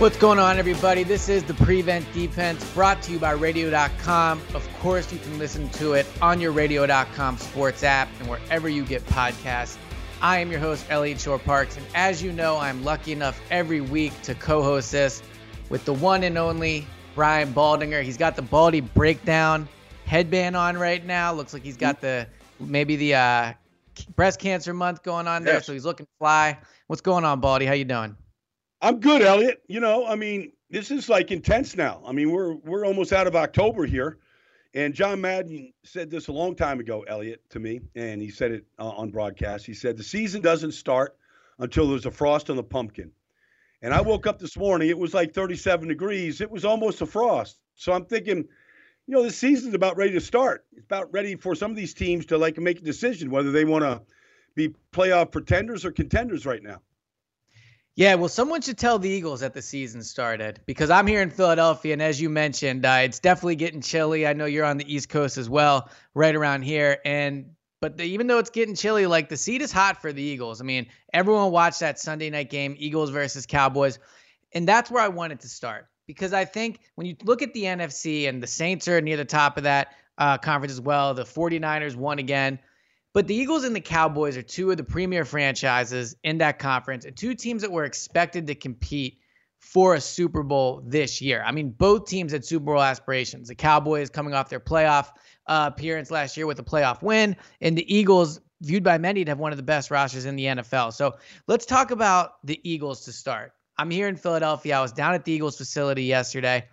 What's going on, everybody? This is the Prevent Defense brought to you by Radio.com. Of course, you can listen to it on your Radio.com sports app and wherever you get podcasts. I am your host, Elliot Shorr-Parks, and as you know, I'm lucky enough every week to co host this with the one and only Brian Baldinger. He's got the Baldy breakdown headband on right now. Looks like he's got the maybe the uh, breast cancer month going on there, Yes. so he's looking fly. What's going on, Baldy? How you doing? I'm good, Elliot. You know, I mean, this is like intense now. I mean, we're we're almost out of October here, and John Madden said this a long time ago, Elliot, to me, and he said it uh, on broadcast. He said the season doesn't start until there's a frost on the pumpkin. And I woke up this morning, it was like 37 degrees. It was almost a frost. So I'm thinking, you know, the season's about ready to start. It's about ready for some of these teams to like make a decision whether they want to be playoff pretenders or contenders right now. Yeah, well, someone should tell the Eagles that the season started because I'm here in Philadelphia, and as you mentioned, uh, it's definitely getting chilly. I know you're on the East Coast as well, right around here, and but the, even though it's getting chilly, like the seat is hot for the Eagles. I mean, everyone watched that Sunday night game, Eagles versus Cowboys, and that's where I wanted to start because I think when you look at the NFC and the Saints are near the top of that uh, conference as well, the 49ers won again. But the Eagles and the Cowboys are two of the premier franchises in that conference and two teams that were expected to compete for a Super Bowl this year. I mean, both teams had Super Bowl aspirations. The Cowboys coming off their playoff uh, appearance last year with a playoff win, and the Eagles, viewed by many to have one of the best rosters in the NFL. So let's talk about the Eagles to start. I'm here in Philadelphia. I was down at the Eagles facility yesterday.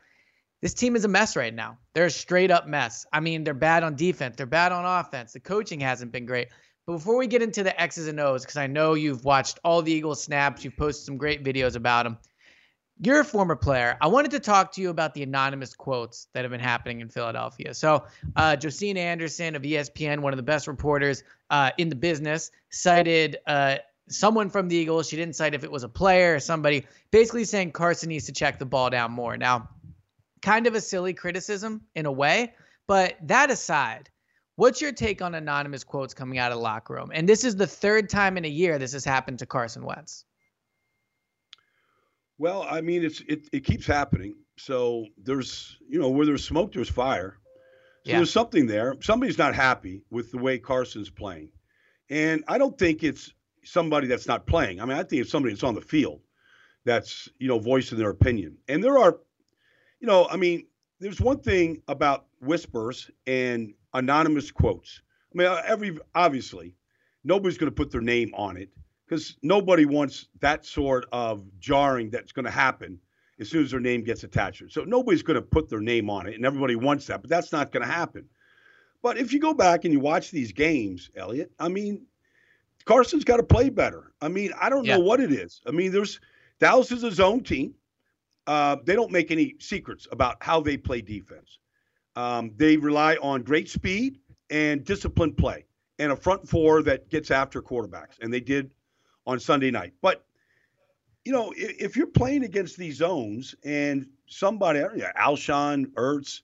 This team is a mess right now. They're a straight up mess. I mean, they're bad on defense, they're bad on offense. The coaching hasn't been great. But before we get into the X's and O's, because I know you've watched all the Eagles snaps, you've posted some great videos about them. You're a former player. I wanted to talk to you about the anonymous quotes that have been happening in Philadelphia. So, uh, Josina Anderson of ESPN, one of the best reporters uh, in the business, cited uh, someone from the Eagles. She didn't cite if it was a player or somebody, basically saying Carson needs to check the ball down more. Now, kind of a silly criticism in a way, but that aside, what's your take on anonymous quotes coming out of the locker room? And this is the third time in a year this has happened to Carson Wentz. Well, I mean, it's it, it keeps happening. So there's you know where there's smoke, there's fire. So Yeah. there's something there. Somebody's not happy with the way Carson's playing, and I don't think it's somebody that's not playing. I mean, I think it's somebody that's on the field that's you know voicing their opinion. And there are, you know, I mean, there's one thing about whispers and anonymous quotes. I mean, uh, every obviously nobody's going to put their name on it because nobody wants that sort of jarring that's going to happen as soon as their name gets attached. So nobody's going to put their name on it, and everybody wants that, but that's not going to happen. But if you go back and you watch these games, Elliot, I mean, Carson's got to play better. I mean, I don't Yeah. know what it is. I mean, there's Dallas is a zone team. Uh, they don't make any secrets about how they play defense. Um, they rely on great speed and disciplined play and a front four that gets after quarterbacks, and they did on Sunday night. But you know, if, if you're playing against these zones and somebody, know, Alshon, Ertz,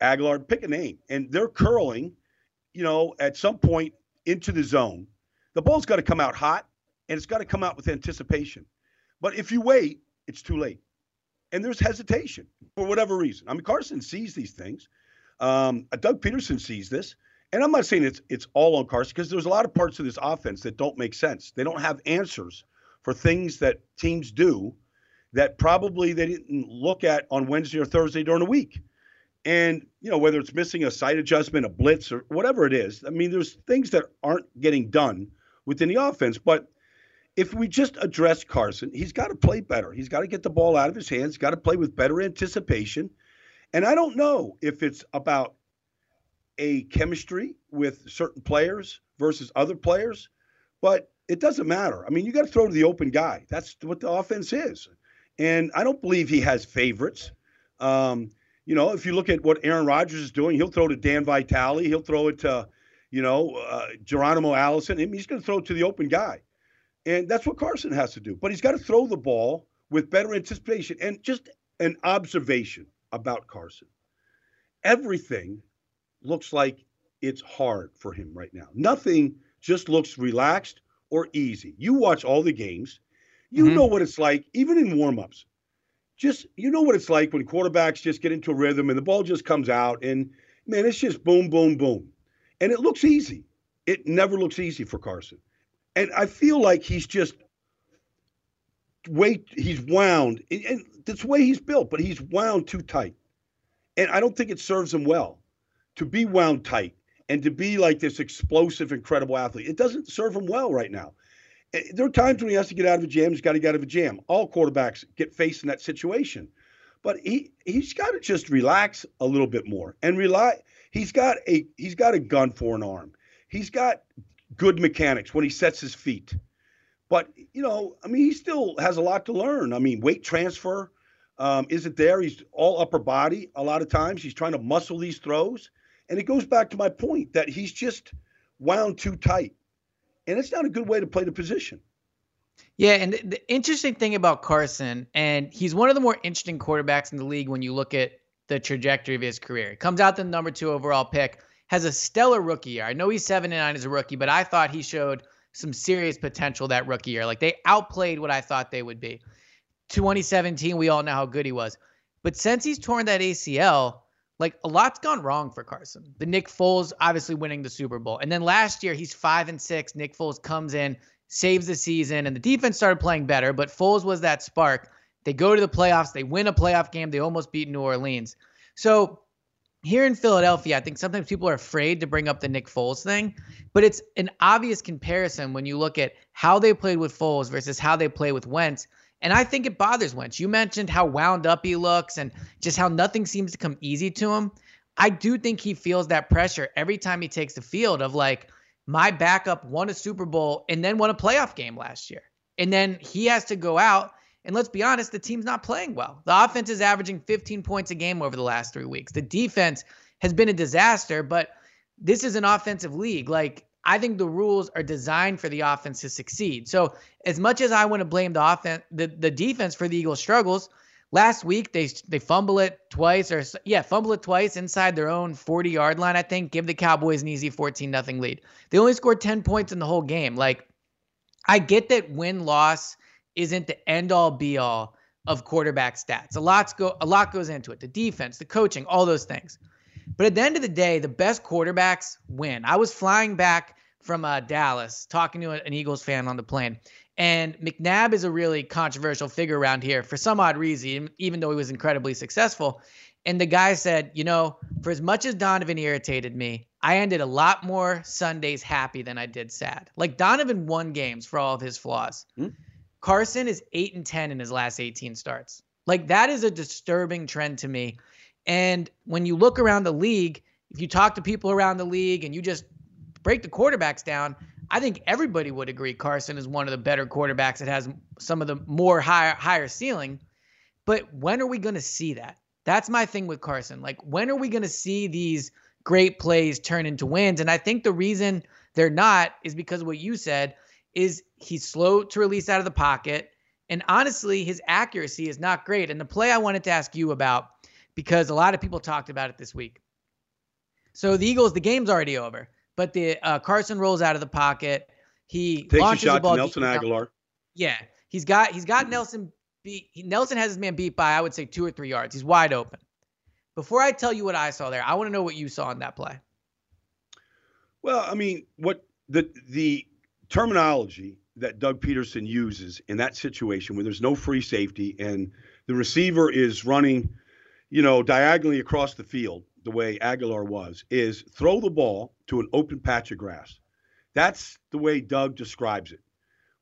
Agholor, pick a name, and they're curling, you know, at some point into the zone, The ball's got to come out hot and it's got to come out with anticipation. But if you wait, it's too late. And there's hesitation for whatever reason. I mean, Carson sees these things. Um, Doug Pederson sees this. And I'm not saying it's it's all on Carson because there's a lot of parts of this offense that don't make sense. They don't have answers for things that teams do that probably they didn't look at on Wednesday or Thursday during the week. And, you know, whether it's missing a sight adjustment, a blitz, or whatever it is, I mean, there's things that aren't getting done within the offense. But if we just address Carson, he's got to play better. He's got to get the ball out of his hands, got to play with better anticipation. And I don't know if it's about a chemistry with certain players versus other players, but it doesn't matter. I mean, you got to throw to the open guy. That's what the offense is. And I don't believe he has favorites. Um, you know, if you look at what Aaron Rodgers is doing, he'll throw to Dan Vitale. He'll throw it to, you know, uh, Geronimo Allison. I mean, he's going to throw it to the open guy. And that's what Carson has to do. But he's got to throw the ball with better anticipation. And just an observation about Carson everything looks like it's hard for him right now. Nothing just looks relaxed or easy. You watch all the games, you mm-hmm. know what it's like, even in warmups. Just you know what it's like when quarterbacks just get into a rhythm and the ball just comes out, and man, it's just boom, boom, boom, and it looks easy. It never looks easy for Carson, and I feel like he's just way he's wound, and that's the way he's built, but he's wound too tight, and I don't think it serves him well to be wound tight and to be like this explosive, incredible athlete. It doesn't serve him well right now. Eh, there are times when he has to get out of a jam. He's got to get out of a jam. All quarterbacks get faced in that situation, but he he's got to just relax a little bit more and rely. He's got a he's got a gun for an arm. He's got good mechanics when he sets his feet. But you know, I mean, he still has a lot to learn. I mean, weight transfer um, isn't there. He's all upper body a lot of times. He's trying to muscle these throws. And it goes back to my point that he's just wound too tight. And it's not a good way to play the position. Yeah, and the, the interesting thing about Carson, and he's one of the more interesting quarterbacks in the league when you look at the trajectory of his career. He comes out the number two overall pick, has a stellar rookie year. I know he's seven and nine as a rookie, but I thought he showed some serious potential that rookie year. Like they outplayed what I thought they would be. 2017, we all know how good he was. But since he's torn that ACL, like a lot's gone wrong for Carson. The Nick Foles obviously winning the Super Bowl. And then last year he's 5 and 6. Nick Foles comes in, saves the season and the defense started playing better, but Foles was that spark. They go to the playoffs, they win a playoff game, they almost beat New Orleans. So, here in Philadelphia, I think sometimes people are afraid to bring up the Nick Foles thing, but it's an obvious comparison when you look at how they played with Foles versus how they play with Wentz. And I think it bothers Wentz. You mentioned how wound up he looks and just how nothing seems to come easy to him. I do think he feels that pressure every time he takes the field of like, my backup won a Super Bowl and then won a playoff game last year. And then he has to go out. And let's be honest, the team's not playing well. The offense is averaging 15 points a game over the last three weeks. The defense has been a disaster, but this is an offensive league. Like, I think the rules are designed for the offense to succeed. So as much as I want to blame the offense, the, the defense for the Eagles' struggles, last week they they fumble it twice or yeah, fumble it twice inside their own 40 yard line. I think give the Cowboys an easy 14 nothing lead. They only scored 10 points in the whole game. Like I get that win loss isn't the end all be all of quarterback stats. A lot's go a lot goes into it. The defense, the coaching, all those things. But at the end of the day, the best quarterbacks win. I was flying back from uh, Dallas talking to an Eagles fan on the plane. And McNabb is a really controversial figure around here for some odd reason, even though he was incredibly successful. And the guy said, you know, for as much as Donovan irritated me, I ended a lot more Sundays happy than I did sad. Like Donovan won games for all of his flaws. Hmm? Carson is 8 and 10 in his last 18 starts. Like that is a disturbing trend to me and when you look around the league, if you talk to people around the league and you just break the quarterbacks down, I think everybody would agree Carson is one of the better quarterbacks that has some of the more higher higher ceiling. But when are we going to see that? That's my thing with Carson. Like when are we going to see these great plays turn into wins? And I think the reason they're not is because what you said is he's slow to release out of the pocket. And honestly, his accuracy is not great. And the play I wanted to ask you about because a lot of people talked about it this week. So the Eagles, the game's already over, but the uh, Carson rolls out of the pocket. He takes launches a shot the ball to Nelson Agholor. Yeah, he's got he's got Nelson beat. He, Nelson has his man beat by I would say two or three yards. He's wide open. Before I tell you what I saw there, I want to know what you saw in that play. Well, I mean, what the the terminology that Doug Pederson uses in that situation where there's no free safety and the receiver is running, you know, diagonally across the field the way Agholor was, is throw the ball to an open patch of grass. That's the way Doug describes it.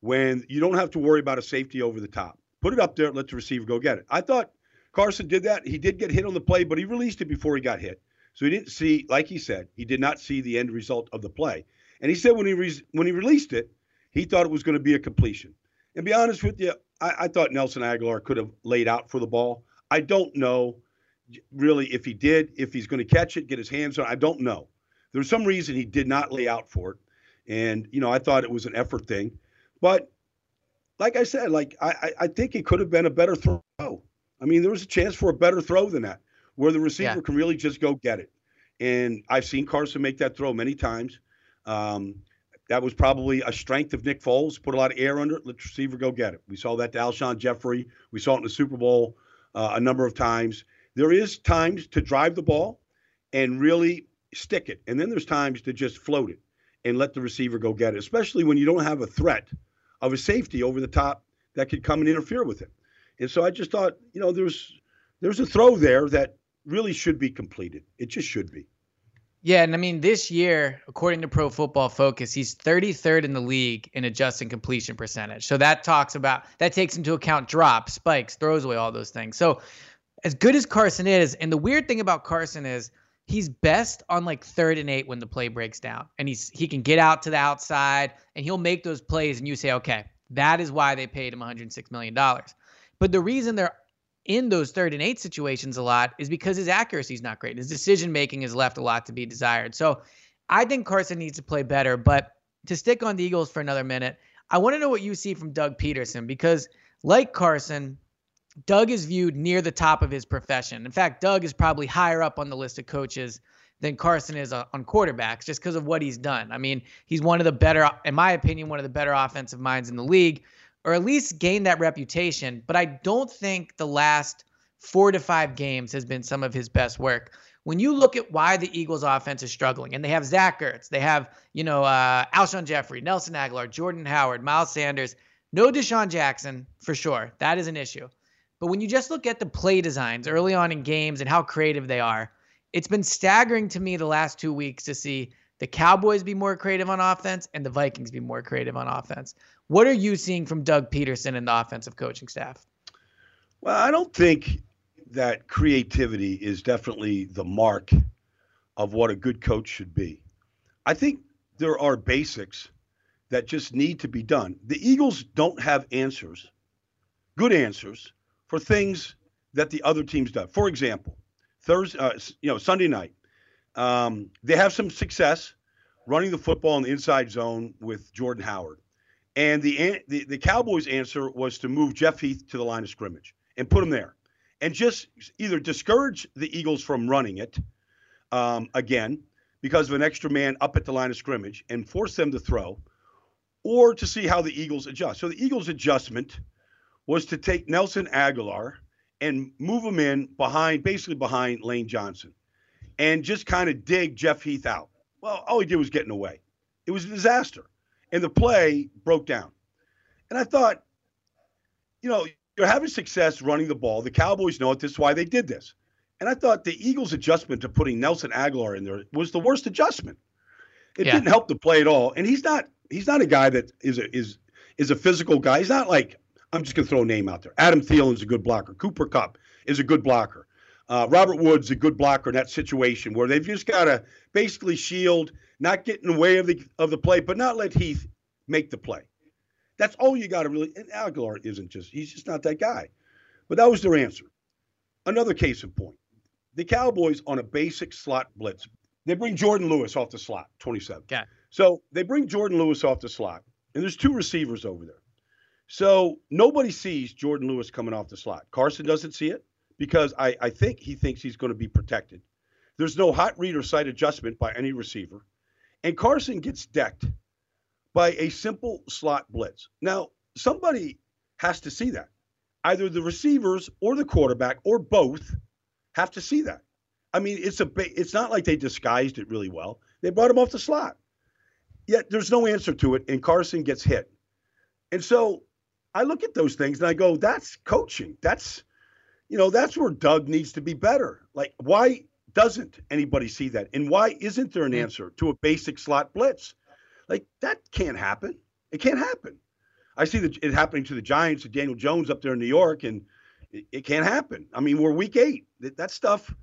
When you don't have to worry about a safety over the top, put it up there, let the receiver go get it. I thought Carson did that. He did get hit on the play, but he released it before he got hit. So he didn't see, like he said, he did not see the end result of the play. And he said when he re- when he released it, he thought it was going to be a completion. And be honest with you, I, I thought Nelson Agholor could have laid out for the ball. I don't know really if he did, if he's going to catch it, get his hands on. I don't know. There's some reason he did not lay out for it, and you know I thought it was an effort thing, but like I said, like I I think it could have been a better throw. I mean, there was a chance for a better throw than that, where the receiver Yeah. can really just go get it. And I've seen Carson make that throw many times. Um, that was probably a strength of Nick Foles. Put a lot of air under it, let the receiver go get it. We saw that to Alshon Jeffery. We saw it in the Super Bowl uh, a number of times. There is times to drive the ball and really stick it, and then there's times to just float it and let the receiver go get it, especially when you don't have a threat of a safety over the top that could come and interfere with it. And so I just thought, you know, there's there's a throw there that really should be completed. It just should be. Yeah, and I mean this year, according to Pro Football Focus, he's 33rd in the league in adjusting completion percentage. So that talks about that takes into account drops, spikes, throws away, all those things. So as good as Carson is, and the weird thing about Carson is he's best on like third and eight when the play breaks down, and he's he can get out to the outside and he'll make those plays, and you say, okay, that is why they paid him 106 million dollars. But the reason they're in those third and eight situations a lot is because his accuracy is not great. His decision making has left a lot to be desired. So I think Carson needs to play better. But to stick on the Eagles for another minute, I want to know what you see from Doug Pederson because, like Carson, Doug is viewed near the top of his profession. In fact, Doug is probably higher up on the list of coaches than Carson is on on quarterbacks just because of what he's done. I mean, he's one of the better, in my opinion, one of the better offensive minds in the league, or at least gain that reputation. But I don't think the last four to five games has been some of his best work. When you look at why the Eagles offense is struggling, and they have Zach Ertz, they have, you know, uh, Alshon Jeffery, Nelson Agholor, Jordan Howard, Miles Sanders, no DeSean Jackson for sure. That is an issue. But when you just look at the play designs early on in games and how creative they are, it's been staggering to me the last two weeks to see the Cowboys be more creative on offense and the Vikings be more creative on offense. What are you seeing from Doug Pederson and the offensive coaching staff? Well, I don't think that creativity is definitely the mark of what a good coach should be. I think there are basics that just need to be done. The Eagles don't have answers, good answers for things that the other teams do. For example, Thursday, uh, you know, Sunday night, um, they have some success running the football in the inside zone with Jordan Howard. And the, the the Cowboys' answer was to move Jeff Heath to the line of scrimmage and put him there, and just either discourage the Eagles from running it um, again because of an extra man up at the line of scrimmage and force them to throw, or to see how the Eagles adjust. So the Eagles' adjustment was to take Nelson Agholor and move him in behind, basically behind Lane Johnson, and just kind of dig Jeff Heath out. Well, all he did was get in the way. It was a disaster, and the play broke down. And I thought, you know, you're having success running the ball. The Cowboys know it. This is why they did this. And I thought the Eagles' adjustment to putting Nelson Agholor in there was the worst adjustment. It Yeah. didn't help the play at all. And he's not he's not a guy that is a is is a physical guy. He's not like I'm just gonna throw a name out there. Adam Thielen's a good blocker. Cooper Kupp is a good blocker. Uh, Robert Woods a good blocker in that situation where they've just got to basically shield, not get in the way of the of the play, but not let Heath make the play. That's all you got to really. And Agholor isn't just he's just not that guy. But that was their answer. Another case in point. The Cowboys on a basic slot blitz. They bring Jourdan Lewis off the slot, 27. Okay. So they bring Jourdan Lewis off the slot, and there's two receivers over there. So nobody sees Jourdan Lewis coming off the slot. Carson doesn't see it because I, I think he thinks he's going to be protected. There's no hot read or sight adjustment by any receiver. And Carson gets decked by a simple slot blitz. Now, somebody has to see that. Either the receivers or the quarterback or both have to see that. I mean, it's a it's not like they disguised it really well. They brought him off the slot. Yet there's no answer to it, and Carson gets hit. And so I look at those things and I go, that's coaching. That's, you know, that's where Doug needs to be better. Like, why doesn't anybody see that? And why isn't there an answer to a basic slot blitz? Like, that can't happen. It can't happen. I see the, it happening to the Giants, to Daniel Jones up there in New York, and it, it can't happen. I mean, we're week eight. That, that stuff,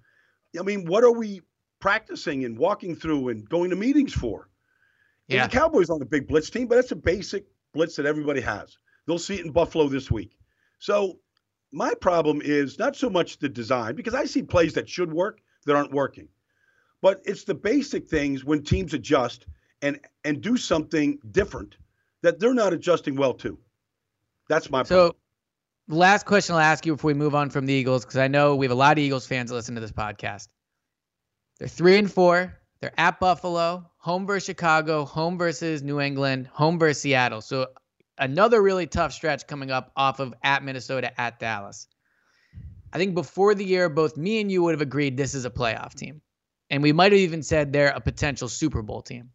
I mean, what are we practicing and walking through and going to meetings for? Yeah. And the Cowboys on the big blitz team, but that's a basic blitz that everybody has. They'll see it in Buffalo this week. So my problem is not so much the design because I see plays that should work that aren't working. But it's the basic things when teams adjust and and do something different that they're not adjusting well to. That's my so, problem. last question I'll ask you before we move on from the Eagles, because I know we have a lot of Eagles fans that listen to this podcast. They're three and four. They're at Buffalo, home versus Chicago, home versus New England, home versus Seattle. So another really tough stretch coming up off of at Minnesota, at Dallas. I think before the year, both me and you would have agreed this is a playoff team. And we might have even said they're a potential Super Bowl team.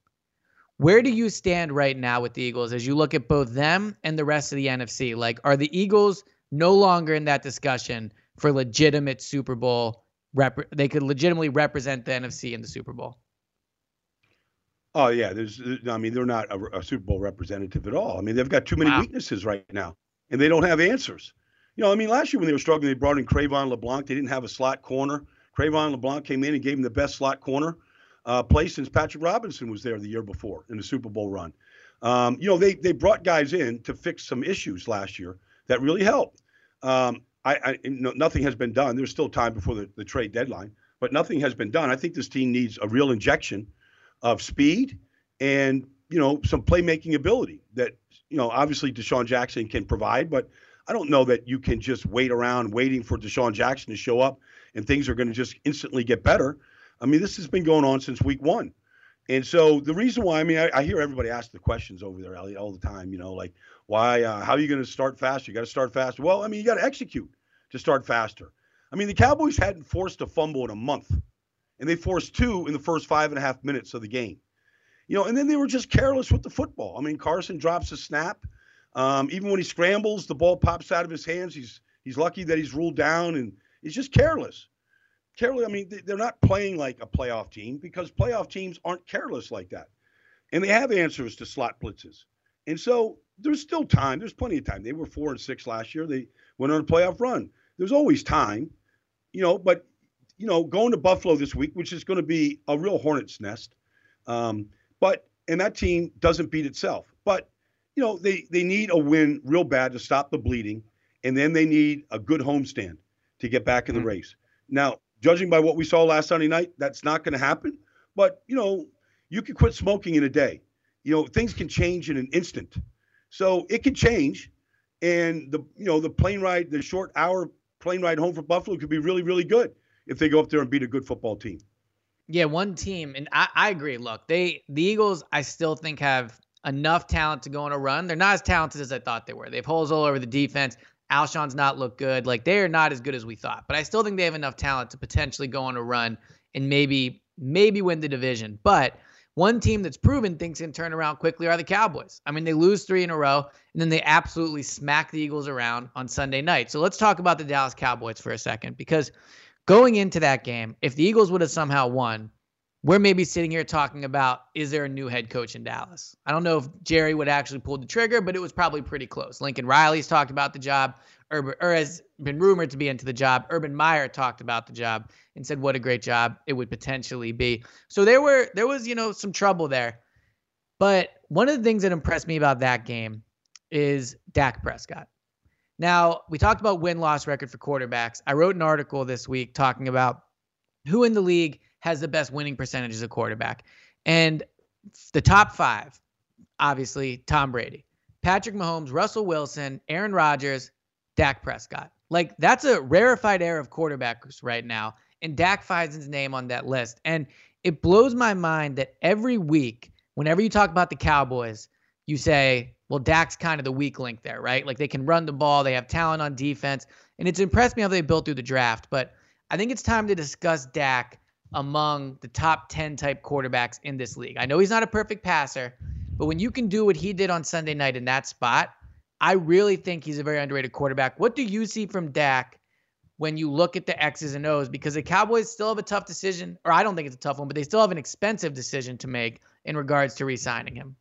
Where do you stand right now with the Eagles as you look at both them and the rest of the NFC? Like, are the Eagles no longer in that discussion for legitimate Super Bowl? Rep- they could legitimately represent the NFC in the Super Bowl. Oh yeah, there's. I mean, they're not a, a, Super Bowl representative at all. I mean, they've got too many wow. weaknesses right now, and they don't have answers. You know, I mean, last year when they were struggling, they brought in Cre'Von LeBlanc. They didn't have a slot corner. Cre'Von LeBlanc came in and gave them the best slot corner uh, play since Patrick Robinson was there the year before in the Super Bowl run. Um, you know, they they brought guys in to fix some issues last year that really helped. Um, I, I no, nothing has been done. There's still time before the, the trade deadline, but nothing has been done. I think this team needs a real injection of speed and you know some playmaking ability that you know obviously DeSean Jackson can provide, but I don't know that you can just wait around waiting for DeSean Jackson to show up and things are going to just instantly get better. I mean, this has been going on since week one. And so the reason why, I mean, I, I hear everybody ask the questions over there, Elliot, all the time, you know, like, why, uh, how are you going to start faster? You got to start faster. Well, I mean, you got to execute to start faster. I mean, the Cowboys hadn't forced a fumble in a month, and they forced two in the first five and a half minutes of the game. You know, and then they were just careless with the football. I mean, Carson drops a snap. Um, even when he scrambles, the ball pops out of his hands. He's he's lucky that he's ruled down, and he's just careless. Careless. I mean, they're not playing like a playoff team because playoff teams aren't careless like that, and they have answers to slot blitzes. And so there's still time. There's plenty of time. They were four and six last year. They went on a playoff run. There's always time, you know. But you know, going to Buffalo this week, which is going to be a real hornet's nest. Um, but and that team doesn't beat itself. But you know, they they need a win real bad to stop the bleeding, and then they need a good homestand to get back in the mm-hmm. race. Now, judging by what we saw last Sunday night, that's not going to happen. But you know, you can quit smoking in a day. You know, things can change in an instant. So it can change, and the you know the plane ride, the short hour plane ride home from Buffalo could be really really good if they go up there and beat a good football team. Yeah, one team, and I, I agree. Look, they the Eagles, I still think have enough talent to go on a run. They're not as talented as I thought they were. They have holes all over the defense. Alshon's not look good. Like they are not as good as we thought. But I still think they have enough talent to potentially go on a run and maybe maybe win the division. But one team that's proven things can turn around quickly are the Cowboys. I mean, they lose three in a row, and then they absolutely smack the Eagles around on Sunday night. So let's talk about the Dallas Cowboys for a second because going into that game, if the Eagles would have somehow won, we're maybe sitting here talking about is there a new head coach in Dallas? I don't know if Jerry would actually pull the trigger, but it was probably pretty close. Lincoln Riley's talked about the job, or, or has been rumored to be into the job. Urban Meyer talked about the job and said what a great job it would potentially be. So there were there was you know some trouble there, but one of the things that impressed me about that game is Dak Prescott. Now, we talked about win loss record for quarterbacks. I wrote an article this week talking about who in the league has the best winning percentage as a quarterback. And the top five, obviously, Tom Brady, Patrick Mahomes, Russell Wilson, Aaron Rodgers, Dak Prescott. Like, that's a rarefied air of quarterbacks right now. And Dak finds his name on that list. And it blows my mind that every week, whenever you talk about the Cowboys, you say, well, Dak's kind of the weak link there, right? Like they can run the ball, they have talent on defense, and it's impressed me how they built through the draft. But I think it's time to discuss Dak among the top 10 type quarterbacks in this league. I know he's not a perfect passer, but when you can do what he did on Sunday night in that spot, I really think he's a very underrated quarterback. What do you see from Dak when you look at the X's and O's? Because the Cowboys still have a tough decision, or I don't think it's a tough one, but they still have an expensive decision to make in regards to re signing him.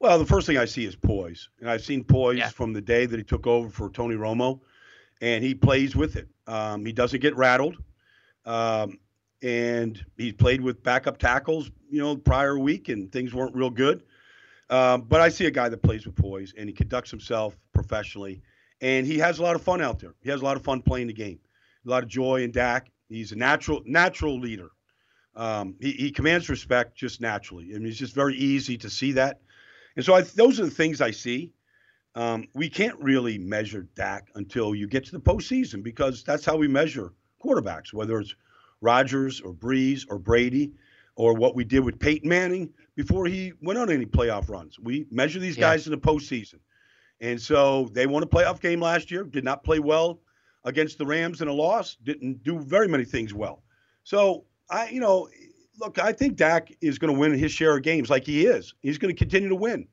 Well, the first thing I see is poise. And I've seen poise yeah. from the day that he took over for Tony Romo, and he plays with it. Um, he doesn't get rattled. Um, and he played with backup tackles, you know, prior week, and things weren't real good. Um, but I see a guy that plays with poise, and he conducts himself professionally, and he has a lot of fun out there. He has a lot of fun playing the game, a lot of joy in Dak. He's a natural natural leader. Um, he, he commands respect just naturally. I mean, it's just very easy to see that. And so I, those are the things I see. Um, we can't really measure Dak until you get to the postseason because that's how we measure quarterbacks, whether it's Rodgers or Brees or Brady or what we did with Peyton Manning before he went on any playoff runs. We measure these yeah. guys in the postseason. And so they won a playoff game last year, did not play well against the Rams in a loss, didn't do very many things well. So I, you know, look, I think Dak is going to win his share of games like he is. He's going to continue to win,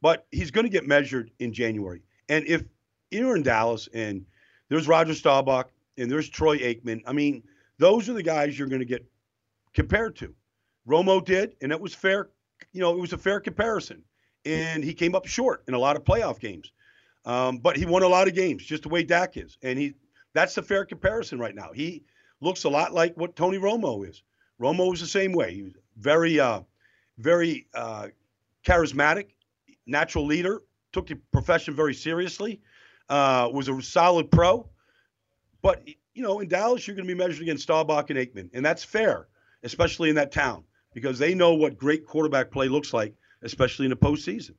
but he's going to get measured in January. And if you're in Dallas and there's Roger Staubach and there's Troy Aikman, I mean, those are the guys you're going to get compared to. Romo did, and it was fair. You know, it was a fair comparison, and he came up short in a lot of playoff games. Um, but he won a lot of games, just the way Dak is, and he. That's a fair comparison right now. He looks a lot like what Tony Romo is. Romo was the same way. He was very, uh, very uh, charismatic, natural leader, took the profession very seriously, uh, was a solid pro. But, you know, in Dallas, you're going to be measured against Staubach and Aikman, and that's fair, especially in that town, because they know what great quarterback play looks like, especially in the postseason.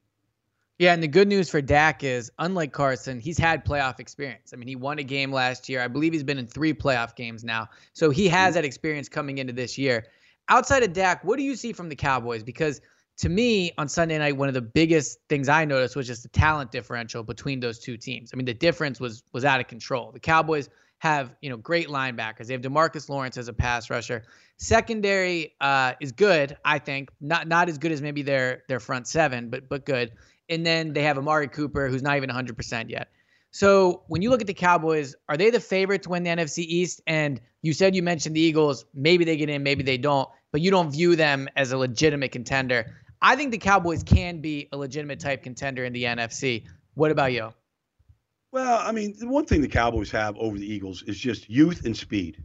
Yeah, and the good news for Dak is, unlike Carson, he's had playoff experience. I mean, he won a game last year. I believe he's been in three playoff games now. So he has that experience coming into this year. Outside of Dak, what do you see from the Cowboys? Because to me, on Sunday night, one of the biggest things I noticed was just the talent differential between those two teams. I mean, the difference was was out of control. The Cowboys have you know great linebackers. They have Demarcus Lawrence as a pass rusher. Secondary uh, is good, I think. Not not as good as maybe their their front seven, but but good and then they have Amari Cooper, who's not even 100% yet. So when you look at the Cowboys, are they the favorite to win the NFC East? And you said you mentioned the Eagles. Maybe they get in, maybe they don't, but you don't view them as a legitimate contender. I think the Cowboys can be a legitimate type contender in the NFC. What about you? Well, I mean, the one thing the Cowboys have over the Eagles is just youth and speed.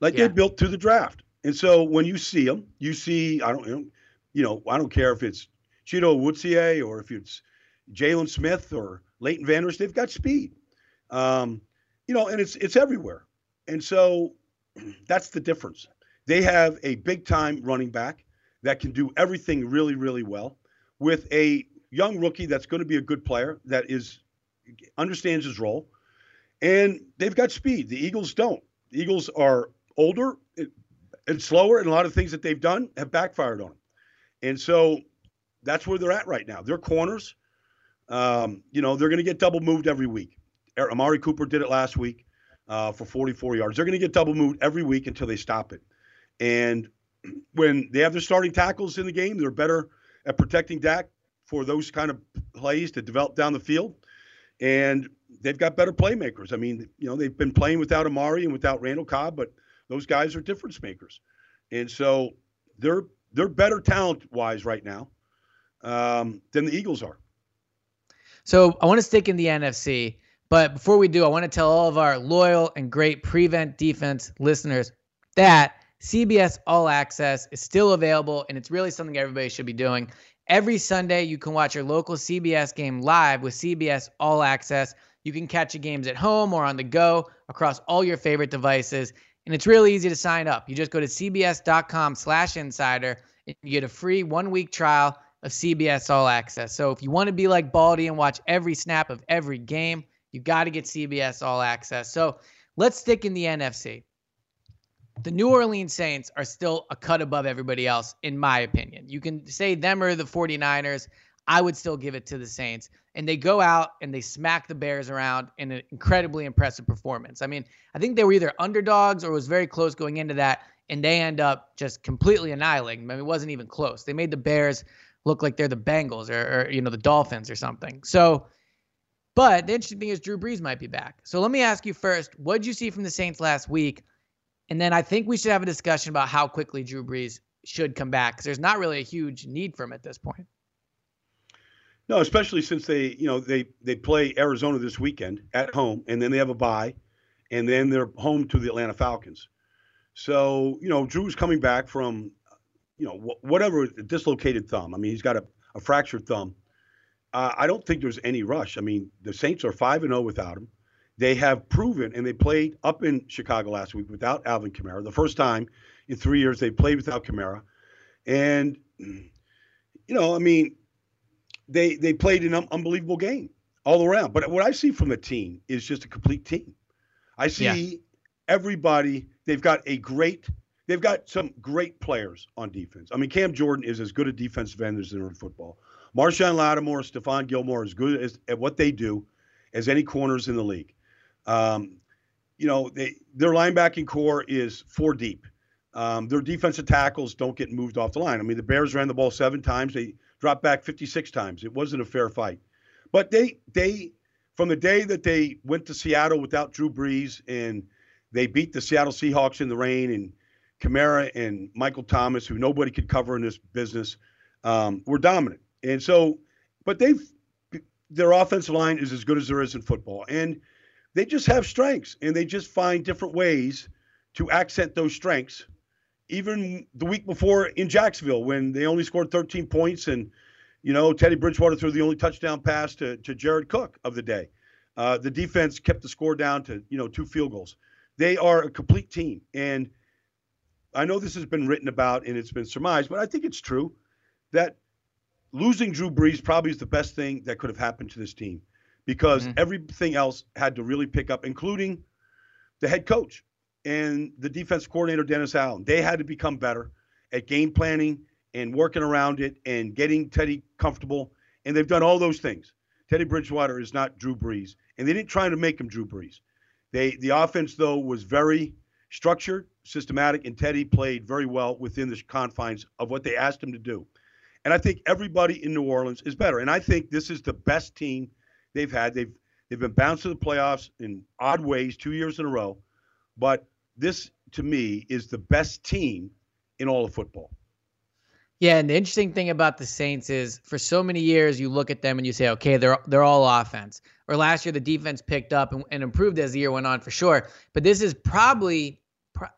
Like yeah. they built through the draft. And so when you see them, you see, I don't, you know, I don't care if it's Chido Awuzie or if it's Jaylon Smith or Leighton Vander Esch, they've got speed. Um, you know, and it's it's everywhere. And so that's the difference. They have a big time running back that can do everything really, really well with a young rookie that's going to be a good player that is understands his role. And they've got speed. The Eagles don't. The Eagles are older and slower, and a lot of things that they've done have backfired on them. And so that's where they're at right now. They're corners. Um, you know, they're going to get double moved every week. Amari Cooper did it last week uh, for 44 yards. They're going to get double moved every week until they stop it. And when they have their starting tackles in the game, they're better at protecting Dak for those kind of plays to develop down the field. And they've got better playmakers. I mean, you know, they've been playing without Amari and without Randall Cobb, but those guys are difference makers. And so they're they're better talent wise right now um, than the Eagles are. So I want to stick in the NFC. But before we do, I want to tell all of our loyal and great Prevent Defense listeners that CBS All Access is still available, and it's really something everybody should be doing. Every Sunday, you can watch your local CBS game live with CBS All Access. You can catch your games at home or on the go across all your favorite devices. And it's really easy to sign up. You just go to cbs.com slash insider and you get a free one-week trial of CBS All Access. So if you want to be like Baldy and watch every snap of every game, you got to get CBS All Access. So let's stick in the NFC. The New Orleans Saints are still a cut above everybody else, in my opinion. You can say them or the 49ers. I would still give it to the Saints. And they go out and they smack the Bears around in an incredibly impressive performance. I mean, I think they were either underdogs or was very close going into that, and they end up just completely annihilating. I mean, it wasn't even close. They made the Bears look like they're the Bengals or, or you know the Dolphins or something. So, but the interesting thing is Drew Brees might be back. So let me ask you first, what did you see from the Saints last week? And then I think we should have a discussion about how quickly Drew Brees should come back because there's not really a huge need for him at this point. No, especially since they, you know, they they play Arizona this weekend at home, and then they have a bye, and then they're home to the Atlanta Falcons. So, you know, Drew's coming back from, you know, wh- whatever dislocated thumb. I mean, he's got a, a fractured thumb. Uh, I don't think there's any rush. I mean, the Saints are five and zero oh without him. They have proven, and they played up in Chicago last week without Alvin Kamara. The first time in three years they played without Kamara, and you know, I mean, they they played an un- unbelievable game all around. But what I see from the team is just a complete team. I see yeah. everybody. They've got a great. They've got some great players on defense. I mean, Cam Jordan is as good a defensive end as in football. Marshon Lattimore, Stephon Gilmore, as good as, at what they do as any corners in the league. Um, you know, they, their linebacking corps is four deep. Um, their defensive tackles don't get moved off the line. I mean, the Bears ran the ball seven times. They dropped back 56 times. It wasn't a fair fight. But they they from the day that they went to Seattle without Drew Brees and they beat the Seattle Seahawks in the rain and Kamara and Michael Thomas, who nobody could cover in this business, um, were dominant. And so, but they've their offensive line is as good as there is in football, and they just have strengths, and they just find different ways to accent those strengths even the week before in Jacksonville when they only scored 13 points and you know Teddy Bridgewater threw the only touchdown pass to, to Jared Cook of the day. Uh, the defense kept the score down to you know two field goals. They are a complete team, and I know this has been written about and it's been surmised, but I think it's true that losing Drew Brees probably is the best thing that could have happened to this team because mm-hmm. everything else had to really pick up, including the head coach and the defense coordinator Dennis Allen. They had to become better at game planning and working around it and getting Teddy comfortable. And they've done all those things. Teddy Bridgewater is not Drew Brees, and they didn't try to make him Drew Brees. They the offense though was very structured, systematic, and Teddy played very well within the confines of what they asked him to do. And I think everybody in New Orleans is better. And I think this is the best team they've had. They've they've been bounced to the playoffs in odd ways two years in a row, but this to me is the best team in all of football. Yeah, and the interesting thing about the Saints is for so many years you look at them and you say, okay, they're they're all offense. Or last year the defense picked up and, and improved as the year went on for sure. But this is probably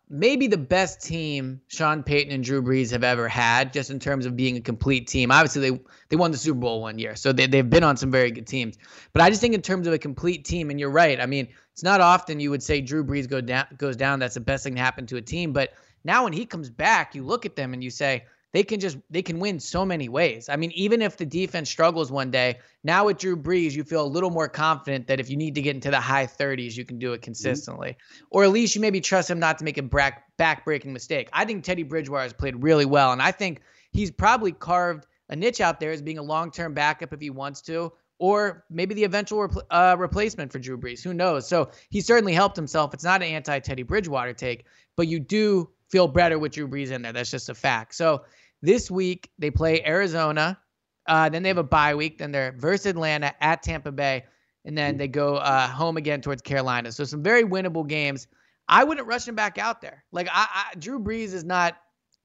maybe the best team Sean Payton and Drew Brees have ever had, just in terms of being a complete team. Obviously, they they won the Super Bowl one year, so they they've been on some very good teams. But I just think in terms of a complete team, and you're right. I mean, it's not often you would say Drew Brees go down goes down. That's the best thing to happen to a team. But now when he comes back, you look at them and you say they can just they can win so many ways. I mean, even if the defense struggles one day, now with Drew Brees, you feel a little more confident that if you need to get into the high 30s, you can do it consistently, mm-hmm. or at least you maybe trust him not to make a back back-breaking mistake. I think Teddy Bridgewater has played really well, and I think he's probably carved a niche out there as being a long-term backup if he wants to or maybe the eventual repl- uh, replacement for Drew Brees. Who knows? So he certainly helped himself. It's not an anti Teddy Bridgewater take, but you do feel better with Drew Brees in there. That's just a fact. So this week they play Arizona. Uh, then they have a bye week. Then they're versus Atlanta at Tampa Bay, and then they go uh, home again towards Carolina. So some very winnable games. I wouldn't rush him back out there. Like I, I, Drew Brees is not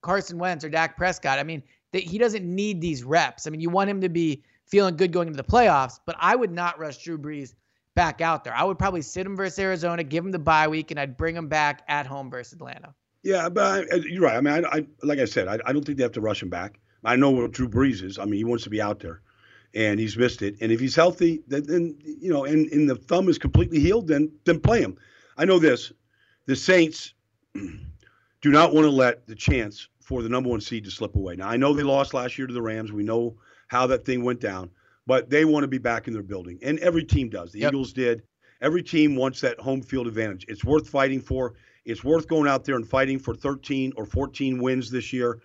Carson Wentz or Dak Prescott. I mean, he doesn't need these reps. I mean, you want him to be feeling good going into the playoffs, but I would not rush Drew Brees back out there. I would probably sit him versus Arizona, give him the bye week, and I'd bring him back at home versus Atlanta. Yeah, but I, uh, you're right. I mean, I, I like I said, I, I, don't think they have to rush him back. I know what Drew Brees is. I mean, he wants to be out there, and he's missed it. And if he's healthy, then, then you know, and, and the thumb is completely healed, then then play him. I know this: the Saints do not want to let the chance for the number one seed to slip away. Now, I know they lost last year to the Rams. We know how that thing went down. But they want to be back in their building, and every team does. The yep. Eagles did. Every team wants that home field advantage. It's worth fighting for. It's worth going out there and fighting for 13 or 14 wins this year,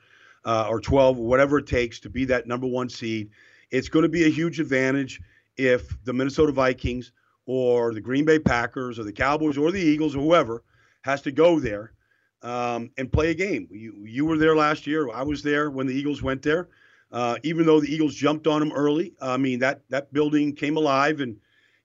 uh, or 12, whatever it takes to be that number one seed. It's going to be a huge advantage if the Minnesota Vikings or the Green Bay Packers or the Cowboys or the Eagles or whoever has to go there um, and play a game. You you were there last year. I was there when the Eagles went there. Uh, even though the Eagles jumped on them early, I mean that that building came alive and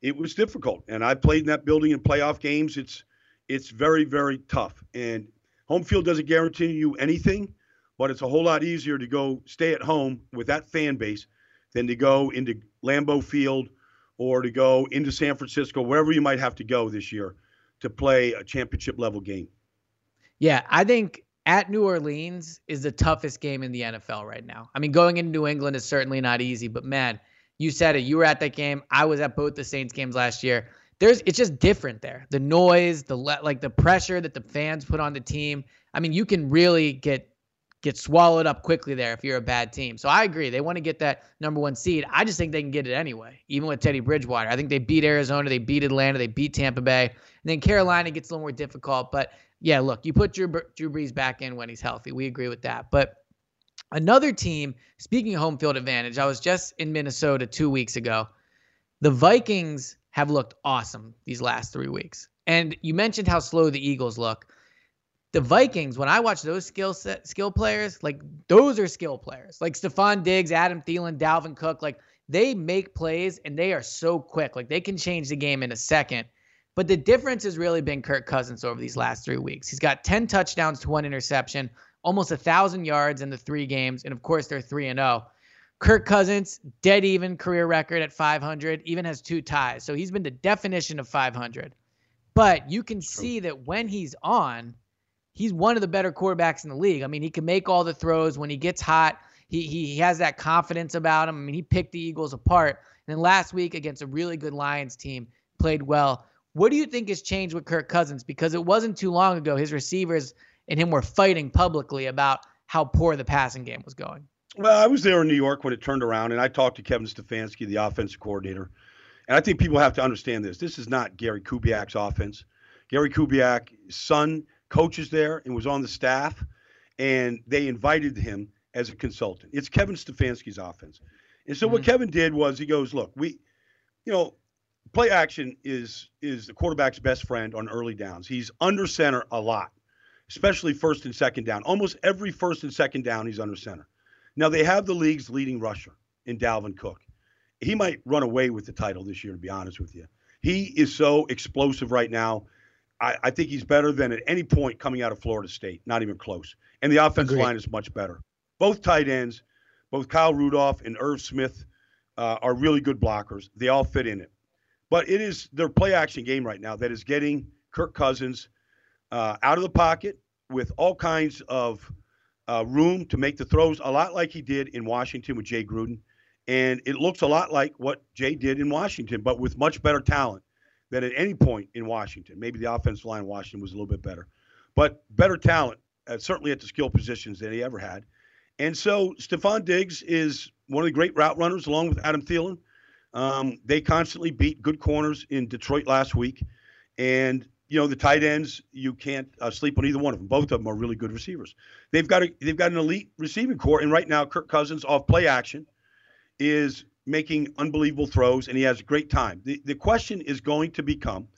it was difficult. And I played in that building in playoff games. It's it's very very tough. And home field doesn't guarantee you anything, but it's a whole lot easier to go stay at home with that fan base than to go into Lambeau Field or to go into San Francisco, wherever you might have to go this year to play a championship level game. Yeah, I think at New Orleans is the toughest game in the NFL right now. I mean, going into New England is certainly not easy, but man, you said it. You were at that game. I was at both the Saints games last year. There's it's just different there. The noise, the like the pressure that the fans put on the team. I mean, you can really get get swallowed up quickly there if you're a bad team. So I agree. They want to get that number one seed. I just think they can get it anyway, even with Teddy Bridgewater. I think they beat Arizona, they beat Atlanta, they beat Tampa Bay. And then Carolina gets a little more difficult. But yeah, look, you put Drew, Drew Brees back in when he's healthy. We agree with that. But another team, speaking of home field advantage, I was just in Minnesota two weeks ago. The Vikings have looked awesome these last three weeks. And you mentioned how slow the Eagles look the Vikings, when I watch those skill set skill players, like those are skill players. Like Stefon Diggs, Adam Thielen, Dalvin Cook, like they make plays and they are so quick. Like they can change the game in a second. But the difference has really been Kirk Cousins over these last three weeks. He's got 10 touchdowns to one interception, almost a thousand yards in the three games, and of course they're three and zero. Kirk Cousins, dead even career record at 500, even has two ties. So he's been the definition of 500. But you can see that when he's on, he's one of the better quarterbacks in the league. I mean, he can make all the throws when he gets hot. He, he, he has that confidence about him. I mean, he picked the Eagles apart. And then last week against a really good Lions team, played well. What do you think has changed with Kirk Cousins? Because it wasn't too long ago his receivers and him were fighting publicly about how poor the passing game was going. Well, I was there in New York when it turned around, and I talked to Kevin Stefanski, the offensive coordinator. And I think people have to understand this. This is not Gary Kubiak's offense. Gary Kubiak's son coaches there and was on the staff, and they invited him as a consultant. It's Kevin Stefanski's offense. And so mm-hmm. what Kevin did was he goes, look, we, you know, play action is is the quarterback's best friend on early downs. He's under center a lot, especially first and second down. Almost every first and second down, he's under center. Now they have the league's leading rusher in Dalvin Cook. He might run away with the title this year, to be honest with you. He is so explosive right now. I, I, think he's better than at any point coming out of Florida State, not even close. And the offensive Agreed. line is much better. Both tight ends, both Kyle Rudolph and Irv Smith, uh, are really good blockers. They all fit in it. But it is their play action game right now that is getting Kirk Cousins uh, out of the pocket with all kinds of uh, room to make the throws, a lot like he did in Washington with Jay Gruden. And it looks a lot like what Jay did in Washington, but with much better talent than at any point in Washington. Maybe the offensive line in Washington was a little bit better, but better talent, uh, certainly at the skill positions than he ever had. And so Stefon Diggs is one of the great route runners, along with Adam Thielen. Um, they constantly beat good corners in Detroit last week, and you know the tight ends you can't uh, sleep on either one of them. Both of them are really good receivers. They've got a, they've got an elite receiving corps, and right now Kirk Cousins off play action is making unbelievable throws, and he has a great time. The, the question is going to become,